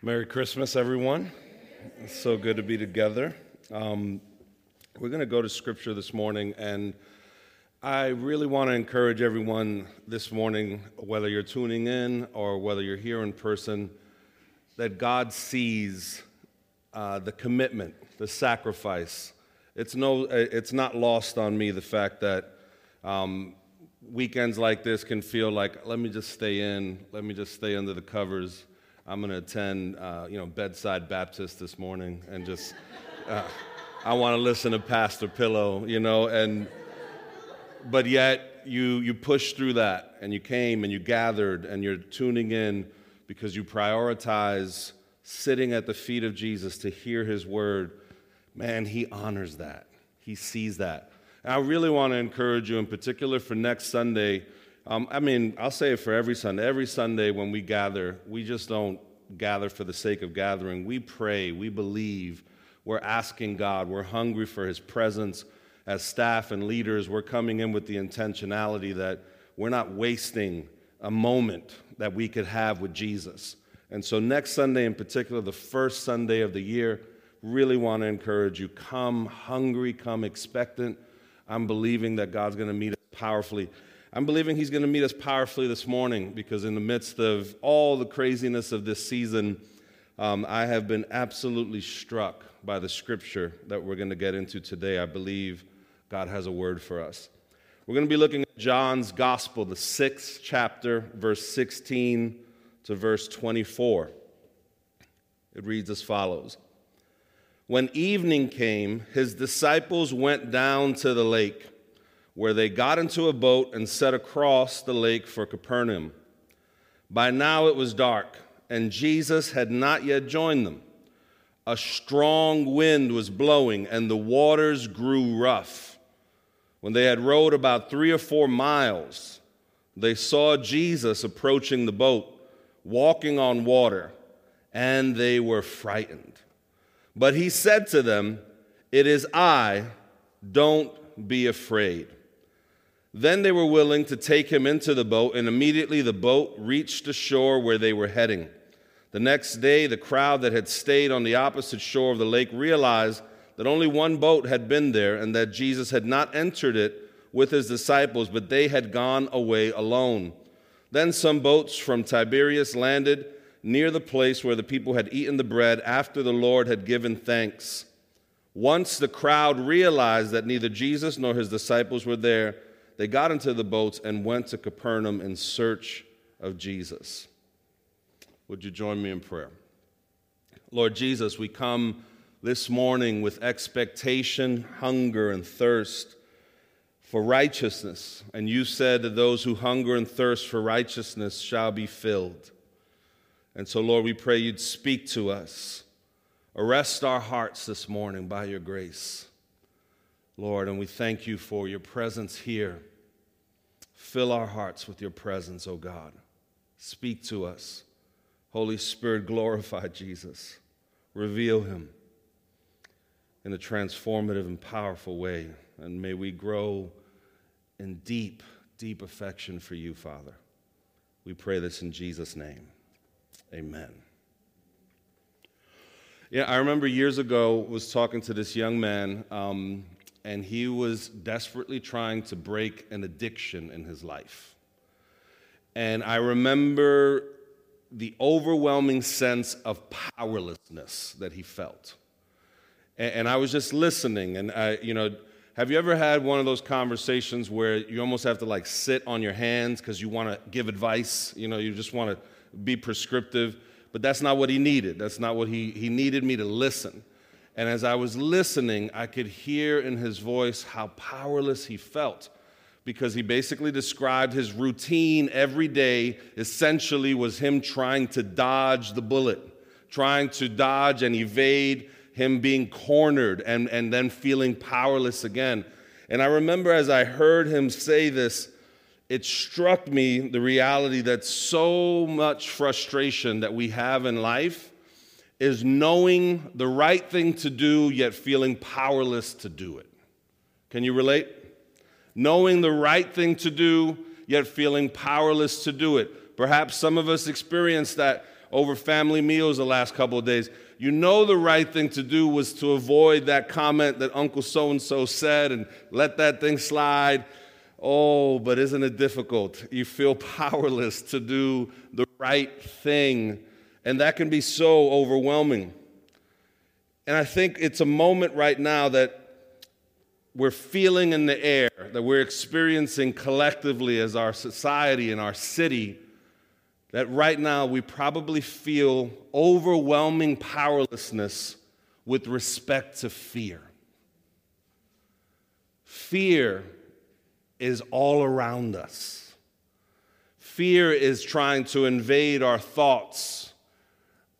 Merry Christmas, everyone. It's so good to be together. Um, we're going to go to Scripture this morning, and I really want to encourage everyone this morning, whether you're tuning in or whether you're here in person, that God sees uh, the commitment, the sacrifice. It's, no, it's not lost on me the fact that um, weekends like this can feel like, let me just stay in, let me just stay under the covers I'm going to attend, uh, you know, bedside Baptist this morning and just, uh, I want to listen to Pastor Pillow, you know, and, but yet you, you pushed through that and you came and you gathered and you're tuning in because you prioritize sitting at the feet of Jesus to hear his word. Man, he honors that. He sees that. And I really want to encourage you, in particular for next Sunday, um, I mean, I'll say it for every Sunday. Every Sunday when we gather, we just don't gather for the sake of gathering. We pray, we believe, we're asking God, we're hungry for His presence. As staff and leaders, we're coming in with the intentionality that we're not wasting a moment that we could have with Jesus. And so, next Sunday in particular, the first Sunday of the year, really want to encourage you come hungry, come expectant. I'm believing that God's going to meet us powerfully. I'm believing He's going to meet us powerfully this morning because, in the midst of all the craziness of this season, um, I have been absolutely struck by the scripture that we're going to get into today. I believe God has a word for us. We're going to be looking at John's Gospel, the sixth chapter, verse 16 to verse 24. It reads as follows When evening came, his disciples went down to the lake where they got into a boat and set across the lake for Capernaum. By now it was dark, and Jesus had not yet joined them. A strong wind was blowing, and the waters grew rough. When they had rowed about three or four miles, they saw Jesus approaching the boat, walking on water, and they were frightened. But he said to them, It is I, don't be afraid. Then they were willing to take him into the boat, and immediately the boat reached the shore where they were heading. The next day, the crowd that had stayed on the opposite shore of the lake realized that only one boat had been there and that Jesus had not entered it with his disciples, but they had gone away alone. Then some boats from Tiberias landed near the place where the people had eaten the bread after the Lord had given thanks. Once the crowd realized that neither Jesus nor his disciples were there, they got into the boats and went to Capernaum in search of Jesus. Would you join me in prayer? Lord Jesus, we come this morning with expectation, hunger, and thirst for righteousness. And you said that those who hunger and thirst for righteousness shall be filled. And so, Lord, we pray you'd speak to us. Arrest our hearts this morning by your grace. Lord, and we thank you for your presence here. Fill our hearts with your presence, O oh God. Speak to us. Holy Spirit, glorify Jesus. Reveal him in a transformative and powerful way. And may we grow in deep, deep affection for you, Father. We pray this in Jesus' name. Amen. Yeah, I remember years ago was talking to this young man. Um, and he was desperately trying to break an addiction in his life. And I remember the overwhelming sense of powerlessness that he felt. And, and I was just listening, and I, you know, have you ever had one of those conversations where you almost have to like sit on your hands because you want to give advice? You know, you just want to be prescriptive, but that's not what he needed. That's not what he, he needed me to listen. And as I was listening, I could hear in his voice how powerless he felt because he basically described his routine every day essentially was him trying to dodge the bullet, trying to dodge and evade him being cornered and, and then feeling powerless again. And I remember as I heard him say this, it struck me the reality that so much frustration that we have in life is knowing the right thing to do, yet feeling powerless to do it. Can you relate? Knowing the right thing to do, yet feeling powerless to do it. Perhaps some of us experienced that over family meals the last couple of days. You know the right thing to do was to avoid that comment that Uncle so and so said and let that thing slide. Oh, but isn't it difficult? You feel powerless to do the right thing, and that can be so overwhelming. And I think it's a moment right now that we're feeling in the air, that we're experiencing collectively as our society and our city, that right now we probably feel overwhelming powerlessness with respect to fear. Fear is all around us. Fear is trying to invade our thoughts,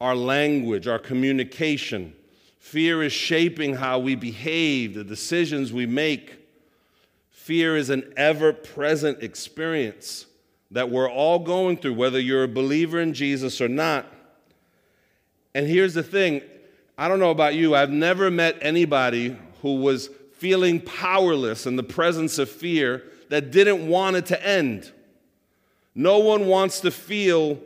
our language, our communication. Fear is shaping how we behave, the decisions we make. Fear is an ever present experience that we're all going through, whether you're a believer in Jesus or not. And here's the thing I don't know about you, I've never met anybody who was feeling powerless in the presence of fear that didn't want it to end. No one wants to feel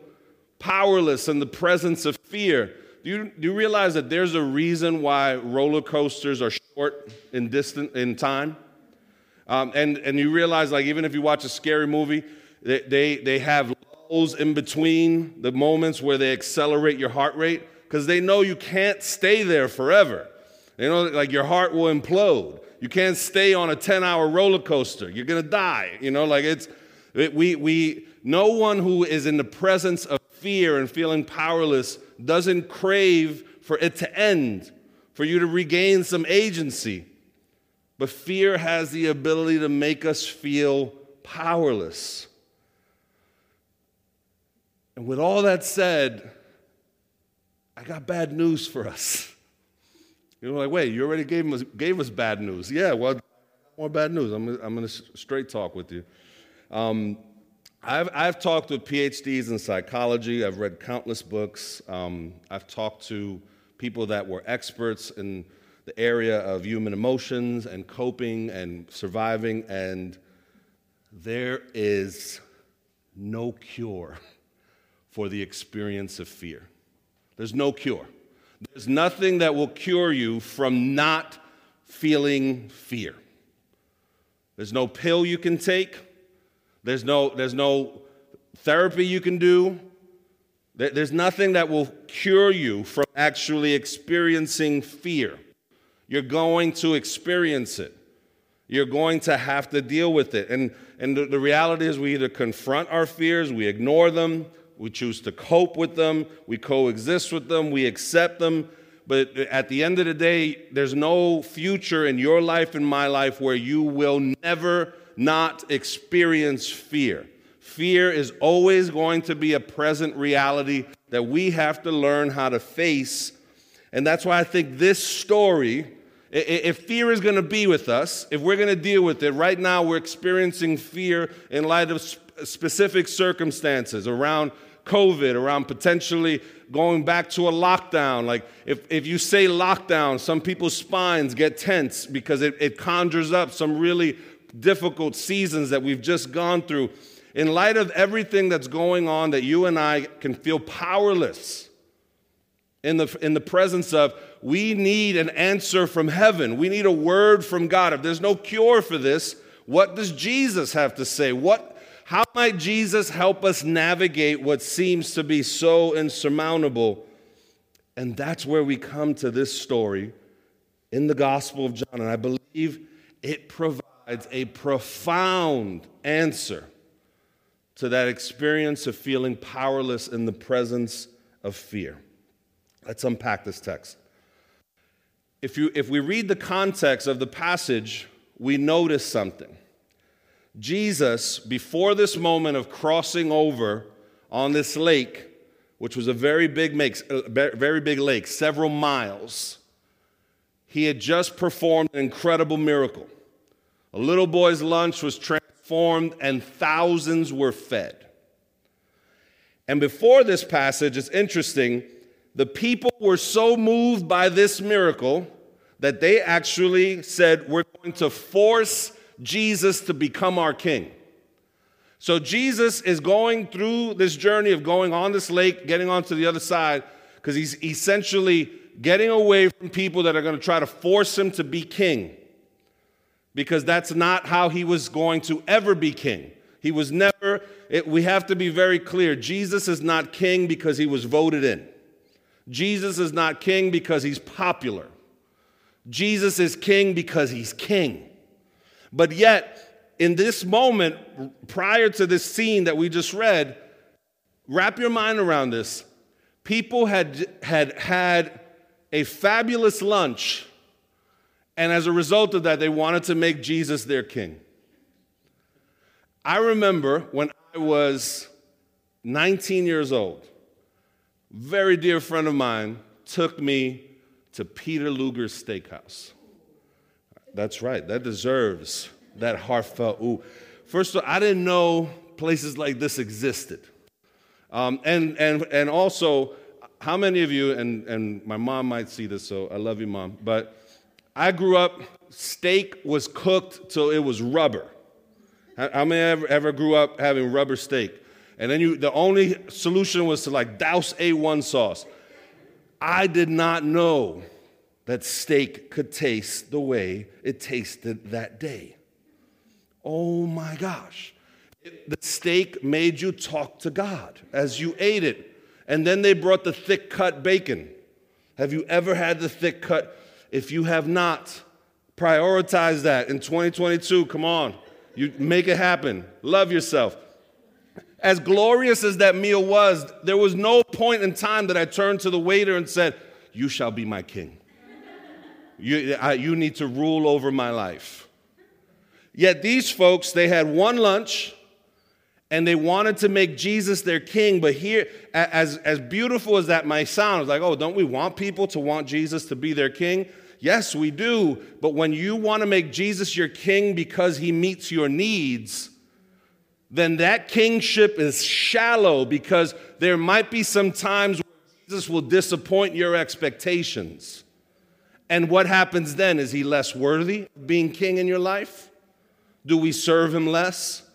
powerless in the presence of fear. Do you, do you realize that there's a reason why roller coasters are short in distance in time? Um, and, and you realize, like, even if you watch a scary movie, they, they, they have lulls in between the moments where they accelerate your heart rate because they know you can't stay there forever. They know, like, your heart will implode. You can't stay on a 10 hour roller coaster. You're going to die. You know, like, it's, it, we, we, no one who is in the presence of fear and feeling powerless doesn't crave for it to end, for you to regain some agency. But fear has the ability to make us feel powerless. And with all that said, I got bad news for us. You're like, wait, you already gave us, gave us bad news. Yeah, well, more bad news. I'm, I'm going to straight talk with you. Um, I've, I've talked with PhDs in psychology. I've read countless books. Um, I've talked to people that were experts in the area of human emotions and coping and surviving, and there is no cure for the experience of fear. There's no cure. There's nothing that will cure you from not feeling fear. There's no pill you can take. There's no, there's no therapy you can do. There's nothing that will cure you from actually experiencing fear. You're going to experience it. You're going to have to deal with it. And, and the, the reality is, we either confront our fears, we ignore them, we choose to cope with them, we coexist with them, we accept them. But at the end of the day, there's no future in your life and my life where you will never not experience fear. Fear is always going to be a present reality that we have to learn how to face. And that's why I think this story, if fear is going to be with us, if we're going to deal with it, right now we're experiencing fear in light of specific circumstances around COVID, around potentially going back to a lockdown. Like, if, if you say lockdown, some people's spines get tense because it, it conjures up some really difficult seasons that we've just gone through, in light of everything that's going on, that you and I can feel powerless in the, in the presence of, we need an answer from heaven. We need a word from God. If there's no cure for this, what does Jesus have to say? What, how might Jesus help us navigate what seems to be so insurmountable? And that's where we come to this story in the Gospel of John. And I believe it provides provides a profound answer to that experience of feeling powerless in the presence of fear. Let's unpack this text. If, you, if we read the context of the passage, we notice something. Jesus, before this moment of crossing over on this lake, which was a very big, make, very big lake, several miles, he had just performed an incredible miracle. A little boy's lunch was transformed and thousands were fed. And before this passage, it's interesting, the people were so moved by this miracle that they actually said, We're going to force Jesus to become our king. So Jesus is going through this journey of going on this lake, getting onto the other side, because he's essentially getting away from people that are going to try to force him to be king. Because that's not how he was going to ever be king. He was never, it, we have to be very clear Jesus is not king because he was voted in. Jesus is not king because he's popular. Jesus is king because he's king. But yet, in this moment, prior to this scene that we just read, wrap your mind around this. People had had, had a fabulous lunch, and as a result of that, they wanted to make Jesus their king. I remember when I was 19 years old, very dear friend of mine took me to Peter Luger's steakhouse. That's right, that deserves that heartfelt ooh. First of all, I didn't know places like this existed. Um, and, and, and also, how many of you, and, and my mom might see this, so I love you, mom, but I grew up, steak was cooked till it was rubber. How many ever, ever grew up having rubber steak? And then you, the only solution was to like douse A1 sauce. I did not know that steak could taste the way it tasted that day. Oh my gosh. The steak made you talk to God as you ate it. And then they brought the thick cut bacon. Have you ever had the thick cut? If you have not, prioritize that in 2022. Come on. You make it happen. Love yourself. As glorious as that meal was, there was no point in time that I turned to the waiter and said, You shall be my king. You, I, you need to rule over my life. Yet these folks, they had one lunch and they wanted to make Jesus their king. But here, as, as beautiful as that might sound, it's like, oh, don't we want people to want Jesus to be their king? Yes, we do. But when you want to make Jesus your king because he meets your needs, then that kingship is shallow because there might be some times where Jesus will disappoint your expectations. And what happens then? Is he less worthy of being king in your life? Do we serve him less?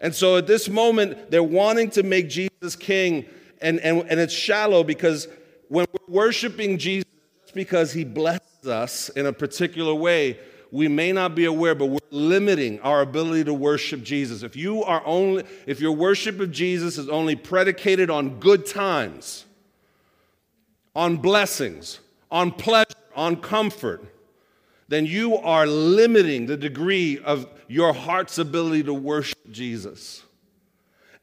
And so at this moment, they're wanting to make Jesus king, and, and, and it's shallow because when we're worshiping Jesus because he blesses us in a particular way, we may not be aware, but we're limiting our ability to worship Jesus. If you are only, if your worship of Jesus is only predicated on good times, on blessings, on pleasure, on comfort, then you are limiting the degree of your heart's ability to worship Jesus.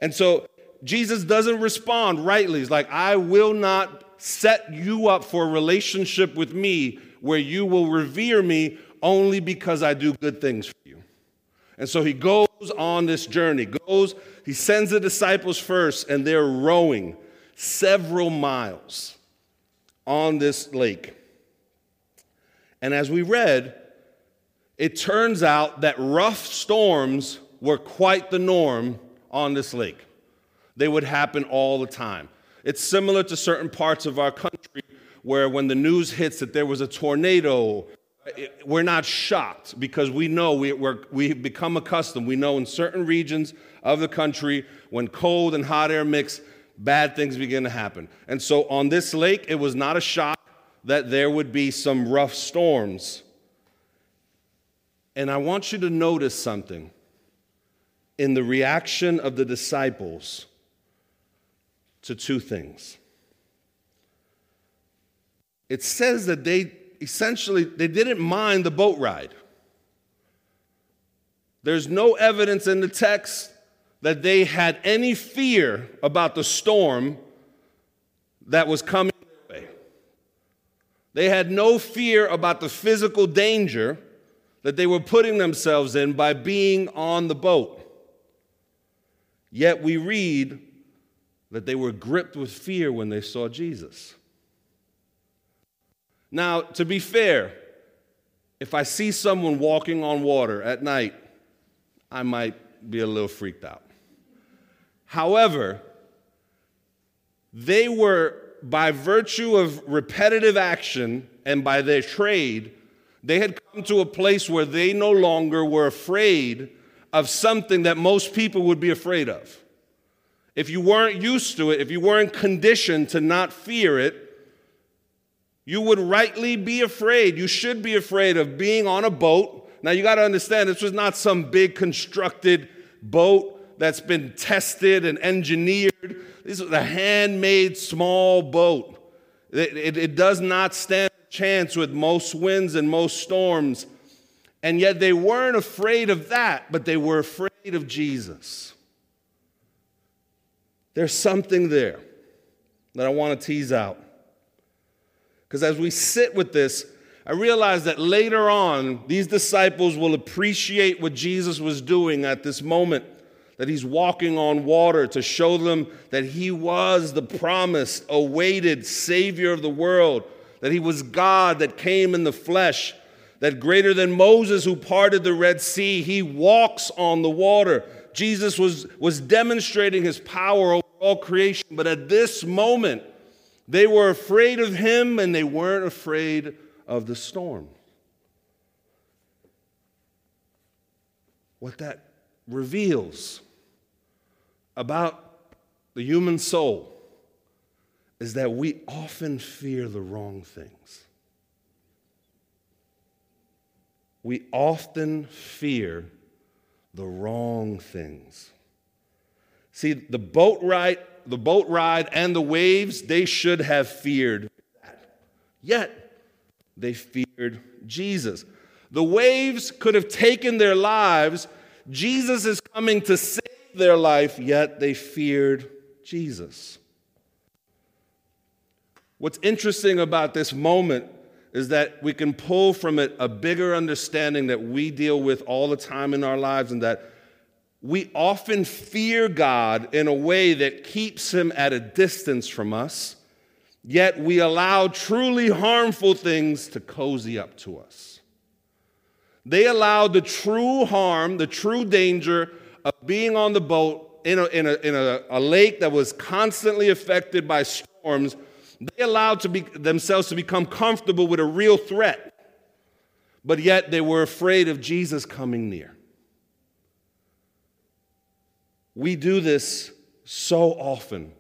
And so Jesus doesn't respond rightly. He's like, I will not set you up for a relationship with me where you will revere me only because I do good things for you. And so he goes on this journey, goes, he sends the disciples first, and they're rowing several miles on this lake. And as we read, it turns out that rough storms were quite the norm on this lake. They would happen all the time. It's similar to certain parts of our country where when the news hits that there was a tornado, we're not shocked because we know we, we become accustomed. We know in certain regions of the country, when cold and hot air mix, bad things begin to happen. And so on this lake, it was not a shock that there would be some rough storms. And I want you to notice something in the reaction of the disciples to two things. It says that they essentially they didn't mind the boat ride. There's no evidence in the text that they had any fear about the storm that was coming they had no fear about the physical danger that they were putting themselves in by being on the boat. Yet we read that they were gripped with fear when they saw Jesus. Now, to be fair, if I see someone walking on water at night, I might be a little freaked out. However, they were by virtue of repetitive action and by their trade, they had come to a place where they no longer were afraid of something that most people would be afraid of. If you weren't used to it, if you weren't conditioned to not fear it, you would rightly be afraid. You should be afraid of being on a boat. Now, you got to understand, this was not some big constructed boat that's been tested and engineered. This was a handmade small boat. It, it, it does not stand chance with most winds and most storms. And yet, they weren't afraid of that, but they were afraid of Jesus. There's something there that I want to tease out. Because as we sit with this, I realize that later on, these disciples will appreciate what Jesus was doing at this moment, that he's walking on water to show them that he was the promised, awaited Savior of the world, that he was God that came in the flesh, that greater than Moses who parted the Red Sea, he walks on the water. Jesus was, was demonstrating his power over all creation, but at this moment, they were afraid of him and they weren't afraid of the storm. What that reveals about the human soul is that we often fear the wrong things. We often fear the wrong things. See, the boat ride the boat ride and the waves, they should have feared that. Yet, they feared Jesus. The waves could have taken their lives. Jesus is coming to save their life, yet they feared Jesus. What's interesting about this moment is that we can pull from it a bigger understanding that we deal with all the time in our lives, and that we often fear God in a way that keeps him at a distance from us, yet we allow truly harmful things to cozy up to us. They allowed the true harm, the true danger of being on the boat in a, in a, in a, a lake that was constantly affected by storms. They allowed to be, themselves to become comfortable with a real threat, but yet they were afraid of Jesus coming near. We do this so often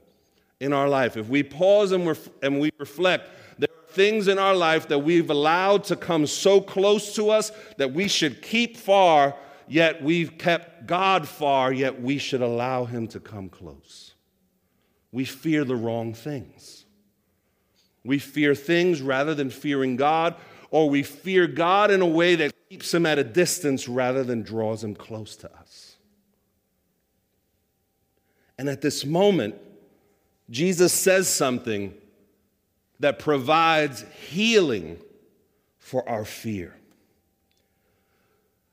in our life. If we pause and, ref- and we reflect, there are things in our life that we've allowed to come so close to us that we should keep far, yet we've kept God far, yet we should allow Him to come close. We fear the wrong things. We fear things rather than fearing God, or we fear God in a way that keeps Him at a distance rather than draws Him close to us. And at this moment, Jesus says something that provides healing for our fear.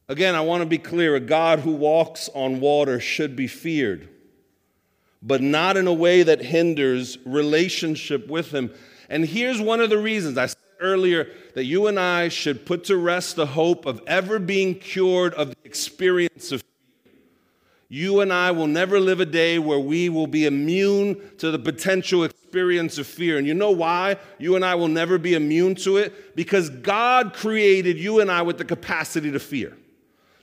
Again, I want to be clear a God who walks on water should be feared, but not in a way that hinders relationship with Him. And here's one of the reasons I said earlier that you and I should put to rest the hope of ever being cured of the experience of fear. you and I will never live a day where we will be immune to the potential experience of fear. And you know why you and I will never be immune to it? Because God created you and I with the capacity to fear.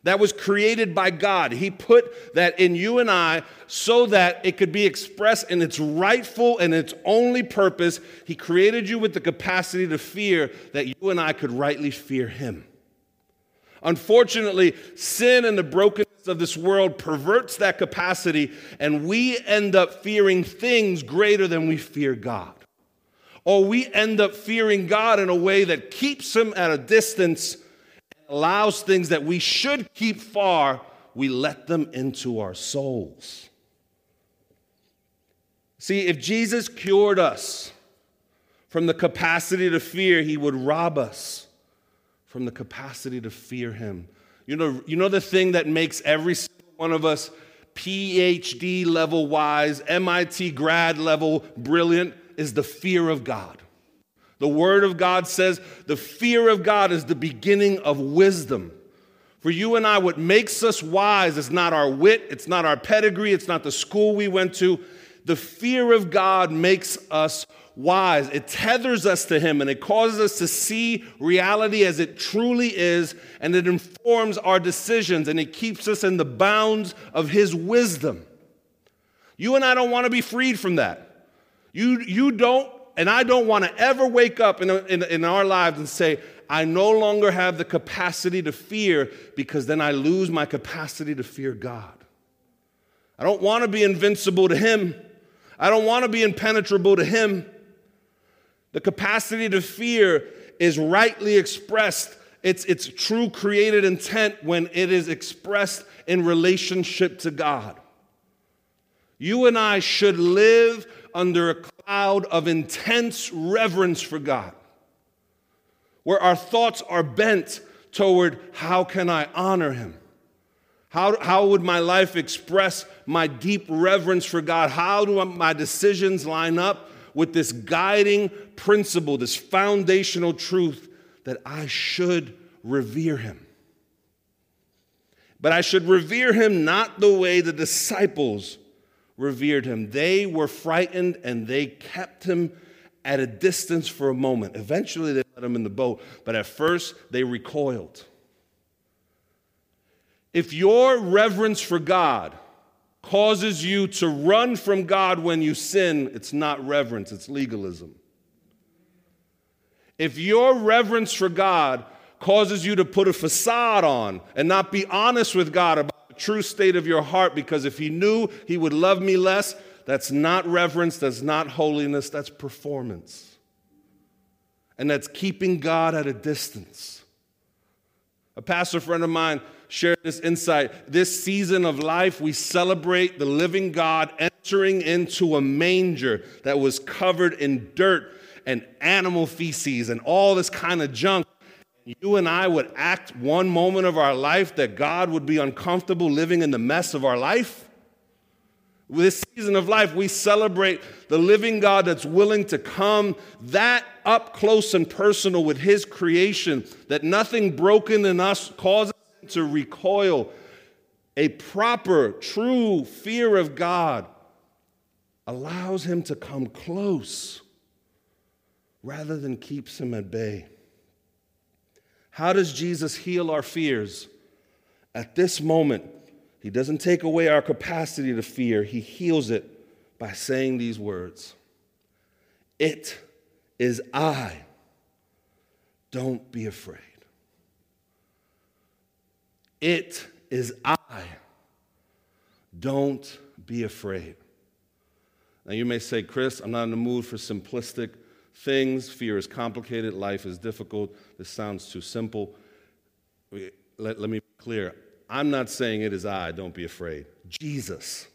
That was created by God. He put that in you and I so that it could be expressed in its rightful and its only purpose. He created you with the capacity to fear that you and I could rightly fear Him. Unfortunately, sin and the brokenness of this world perverts that capacity, and we end up fearing things greater than we fear God. Or we end up fearing God in a way that keeps Him at a distance allows things that we should keep far, we let them into our souls. See, if Jesus cured us from the capacity to fear, He would rob us from the capacity to fear Him. You know, you know the thing that makes every one of us PhD level wise, MIT grad level brilliant is the fear of God. The Word of God says the fear of God is the beginning of wisdom. For you and I, what makes us wise is not our wit, it's not our pedigree, it's not the school we went to. The fear of God makes us wise. It tethers us to Him and it causes us to see reality as it truly is, and it informs our decisions and it keeps us in the bounds of His wisdom. You and I don't want to be freed from that. You, you don't, and I don't want to ever wake up in, in, in our lives and say, I no longer have the capacity to fear because then I lose my capacity to fear God. I don't want to be invincible to Him. I don't want to be impenetrable to Him. The capacity to fear is rightly expressed. It's, it's true created intent when it is expressed in relationship to God. You and I should live under a cloud of intense reverence for God, where our thoughts are bent toward how can I honor Him? How, how would my life express my deep reverence for God? How do my decisions line up with this guiding principle, this foundational truth that I should revere him. But I should revere him not the way the disciples revered him. They were frightened and they kept him at a distance for a moment. Eventually, they let him in the boat, but at first, they recoiled. If your reverence for God causes you to run from God when you sin, it's not reverence, it's legalism. If your reverence for God causes you to put a facade on and not be honest with God about true state of your heart, because if He knew He would love me less, that's not reverence, that's not holiness, that's performance. And that's keeping God at a distance. A pastor friend of mine shared this insight. This season of life, we celebrate the living God entering into a manger that was covered in dirt and animal feces and all this kind of junk. You and I would act one moment of our life that God would be uncomfortable living in the mess of our life. With this season of life, we celebrate the living God that's willing to come that up close and personal with His creation, that nothing broken in us causes Him to recoil. A proper, true fear of God allows him to come close rather than keeps him at bay. How does Jesus heal our fears? At this moment, he doesn't take away our capacity to fear, he heals it by saying these words It is I. Don't be afraid. It is I. Don't be afraid. Now, you may say, Chris, I'm not in the mood for simplistic things. Fear is complicated. Life is difficult. This sounds too simple. Let, let me be clear. I'm not saying it is I, don't be afraid. Jesus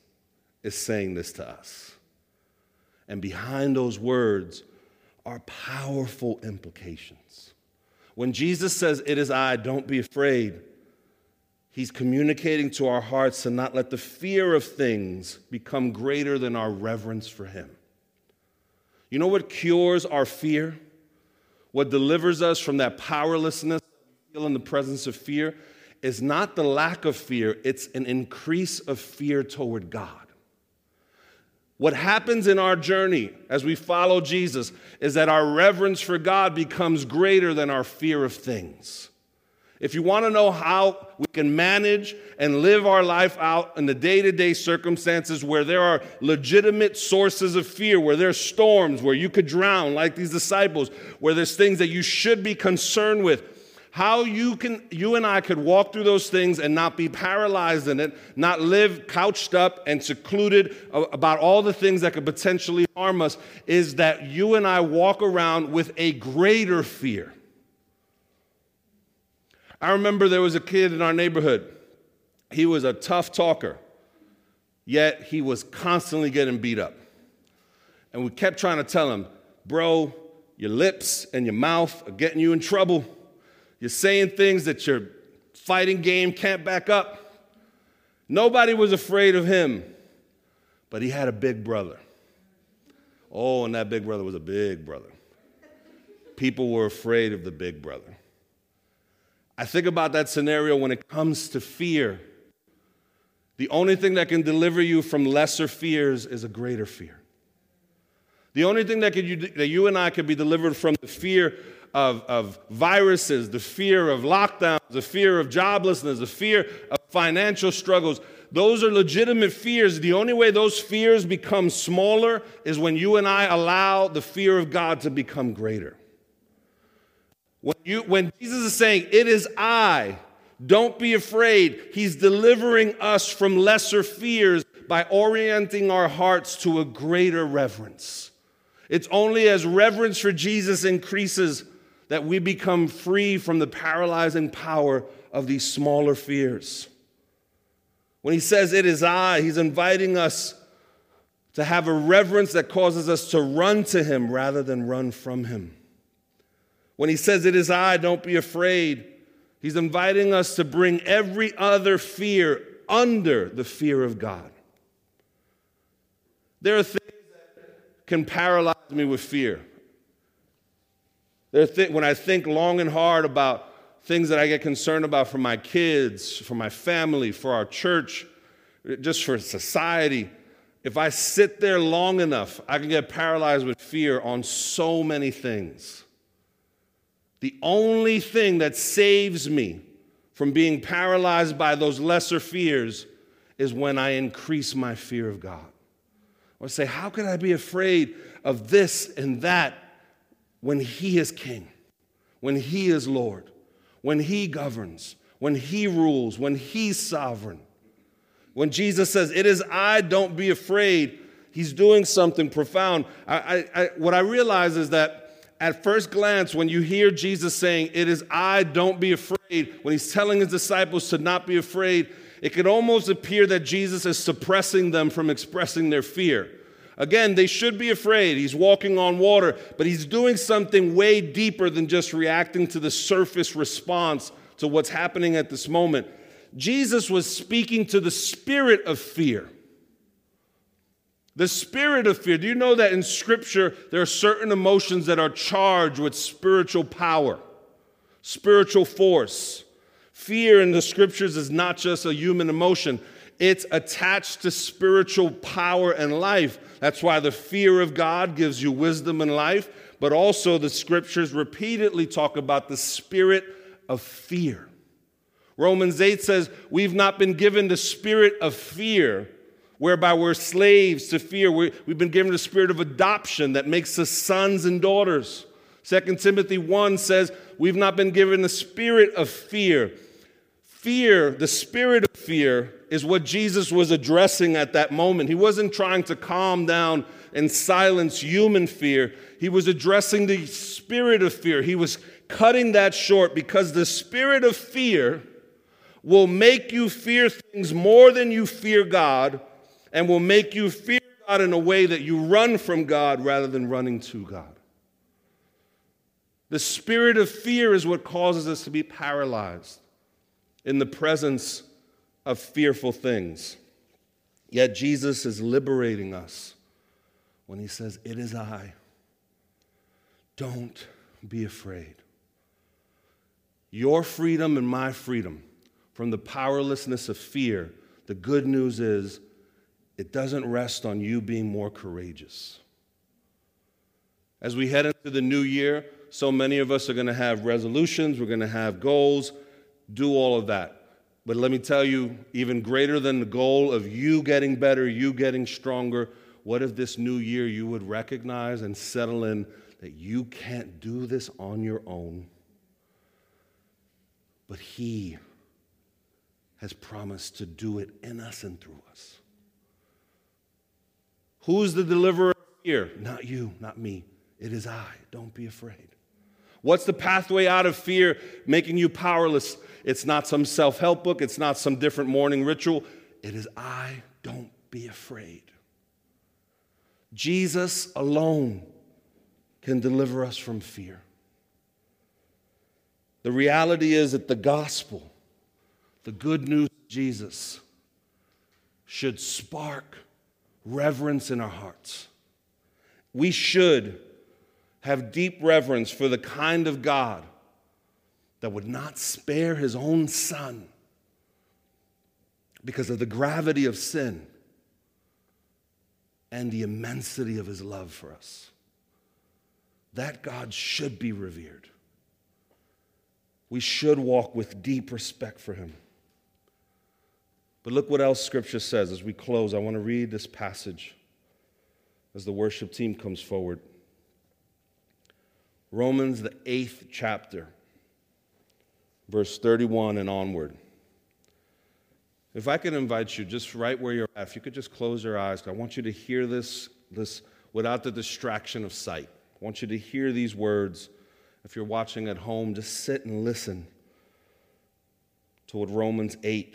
is saying this to us. And behind those words are powerful implications. When Jesus says, It is I, don't be afraid, He's communicating to our hearts to not let the fear of things become greater than our reverence for Him. You know what cures our fear? What delivers us from that powerlessness that we feel in the presence of fear is not the lack of fear, it's an increase of fear toward God. What happens in our journey as we follow Jesus is that our reverence for God becomes greater than our fear of things. If you want to know how we can manage and live our life out in the day to day circumstances where there are legitimate sources of fear, where there's storms, where you could drown like these disciples, where there's things that you should be concerned with, how you can you and I could walk through those things and not be paralyzed in it, not live couched up and secluded about all the things that could potentially harm us is that you and I walk around with a greater fear. I remember there was a kid in our neighborhood. He was a tough talker, yet he was constantly getting beat up. And we kept trying to tell him, bro, your lips and your mouth are getting you in trouble. You're saying things that your fighting game can't back up. Nobody was afraid of him, but he had a big brother. Oh, and that big brother was a big brother. People were afraid of the big brother. I think about that scenario when it comes to fear. The only thing that can deliver you from lesser fears is a greater fear. The only thing that, you, that you and I could be delivered from the fear of, of viruses, the fear of lockdowns, the fear of joblessness, the fear of financial struggles, those are legitimate fears. The only way those fears become smaller is when you and I allow the fear of God to become greater. When, you, when Jesus is saying, It is I, don't be afraid, he's delivering us from lesser fears by orienting our hearts to a greater reverence. It's only as reverence for Jesus increases that we become free from the paralyzing power of these smaller fears. When he says, It is I, he's inviting us to have a reverence that causes us to run to him rather than run from him. When he says, It is I, don't be afraid, he's inviting us to bring every other fear under the fear of God. There are things that can paralyze me with fear. There th- when I think long and hard about things that I get concerned about for my kids, for my family, for our church, just for society, if I sit there long enough, I can get paralyzed with fear on so many things. The only thing that saves me from being paralyzed by those lesser fears is when I increase my fear of God. Or say, How can I be afraid of this and that when He is King, when He is Lord? when He governs, when He rules, when He's sovereign. When Jesus says, It is I, don't be afraid, He's doing something profound. I, I, I, what I realize is that at first glance, when you hear Jesus saying, It is I, don't be afraid, when He's telling His disciples to not be afraid, it could almost appear that Jesus is suppressing them from expressing their fear. Again, they should be afraid. He's walking on water, but he's doing something way deeper than just reacting to the surface response to what's happening at this moment. Jesus was speaking to the spirit of fear. The spirit of fear. Do you know that in Scripture there are certain emotions that are charged with spiritual power, spiritual force? Fear in the Scriptures is not just a human emotion, it's attached to spiritual power and life. That's why the fear of God gives you wisdom and life, but also the scriptures repeatedly talk about the spirit of fear. Romans 8 says, We've not been given the spirit of fear, whereby we're slaves to fear. we have been given the spirit of adoption that makes us sons and daughters. 2 Timothy 1 says, We've not been given the spirit of fear. Fear, the spirit of fear, is what Jesus was addressing at that moment. He wasn't trying to calm down and silence human fear, he was addressing the spirit of fear. He was cutting that short because the spirit of fear will make you fear things more than you fear God and will make you fear God in a way that you run from God rather than running to God. The spirit of fear is what causes us to be paralyzed in the presence of fearful things. Yet Jesus is liberating us when he says, It is I. Don't be afraid. Your freedom and my freedom from the powerlessness of fear, the good news is it doesn't rest on you being more courageous. As we head into the new year, so many of us are going to have resolutions, we're going to have goals, do all of that. But let me tell you, even greater than the goal of you getting better, you getting stronger, what if this new year you would recognize and settle in that you can't do this on your own? But He has promised to do it in us and through us. Who's the deliverer here? Not you, not me. It is I. Don't be afraid. What's the pathway out of fear making you powerless? It's not some self help book, it's not some different morning ritual. It is I, don't be afraid. Jesus alone can deliver us from fear. The reality is that the gospel, the good news of Jesus, should spark reverence in our hearts. We should have deep reverence for the kind of God that would not spare his own son because of the gravity of sin, and the immensity of his love for us. That God should be revered. We should walk with deep respect for him. But look what else scripture says as we close. I want to read this passage as the worship team comes forward. Romans, the eighth chapter, verse 31 and onward. If I could invite you, just right where you're at, if you could just close your eyes, I want you to hear this, this without the distraction of sight. I want you to hear these words. If you're watching at home, just sit and listen to what Romans 8,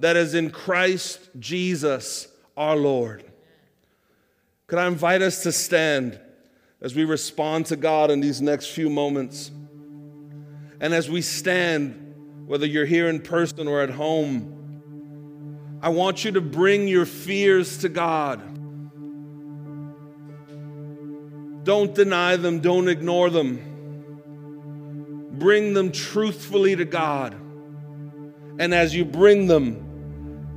that is in Christ Jesus our Lord. Could I invite us to stand as we respond to God in these next few moments? And as we stand, whether you're here in person or at home, I want you to bring your fears to God. Don't deny them, don't ignore them. Bring them truthfully to God. And as you bring them,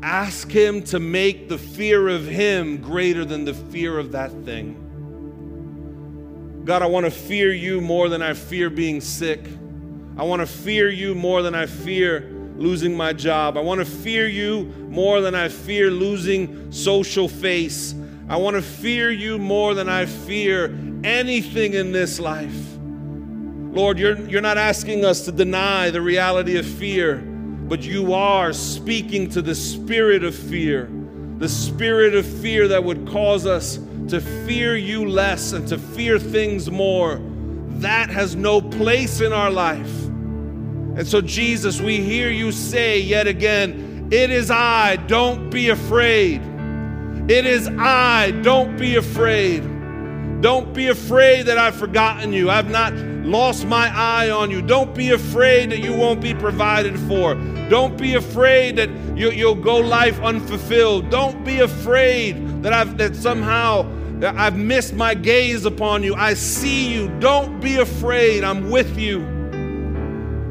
ask Him to make the fear of Him greater than the fear of that thing. God, I want to fear you more than I fear being sick. I want to fear you more than I fear losing my job. I want to fear you more than I fear losing social face. I want to fear you more than I fear anything in this life. Lord, you're, you're not asking us to deny the reality of fear, but you are speaking to the spirit of fear, the spirit of fear that would cause us to fear you less and to fear things more. That has no place in our life. And so, Jesus, we hear you say yet again, It is I, don't be afraid. It is I, don't be afraid. Don't be afraid that I've forgotten you. I've not lost my eye on you. Don't be afraid that you won't be provided for. Don't be afraid that you, will go life unfulfilled. Don't be afraid that I've that somehow I've missed my gaze upon you. I see you. Don't be afraid. I'm with you.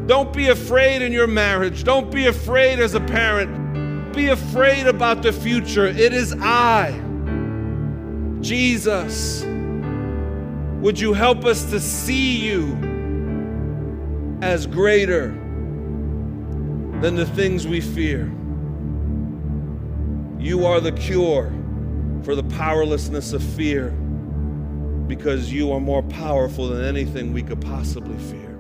Don't be afraid in your marriage. Don't be afraid as a parent. Be afraid about the future. It is I, Jesus. Would you help us to see you as greater than the things we fear? You are the cure for the powerlessness of fear because you are more powerful than anything we could possibly fear.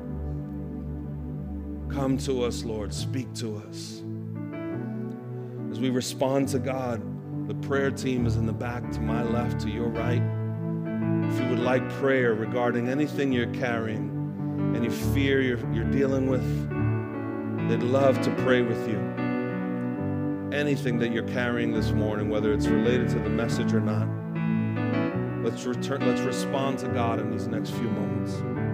Come to us, Lord. Speak to us. As we respond to God, the prayer team is in the back to my left, to your right. If you would like prayer regarding anything you're carrying, any fear you're, you're dealing with, they'd love to pray with you. Anything that you're carrying this morning, whether it's related to the message or not, let's return, let's respond to God in these next few moments.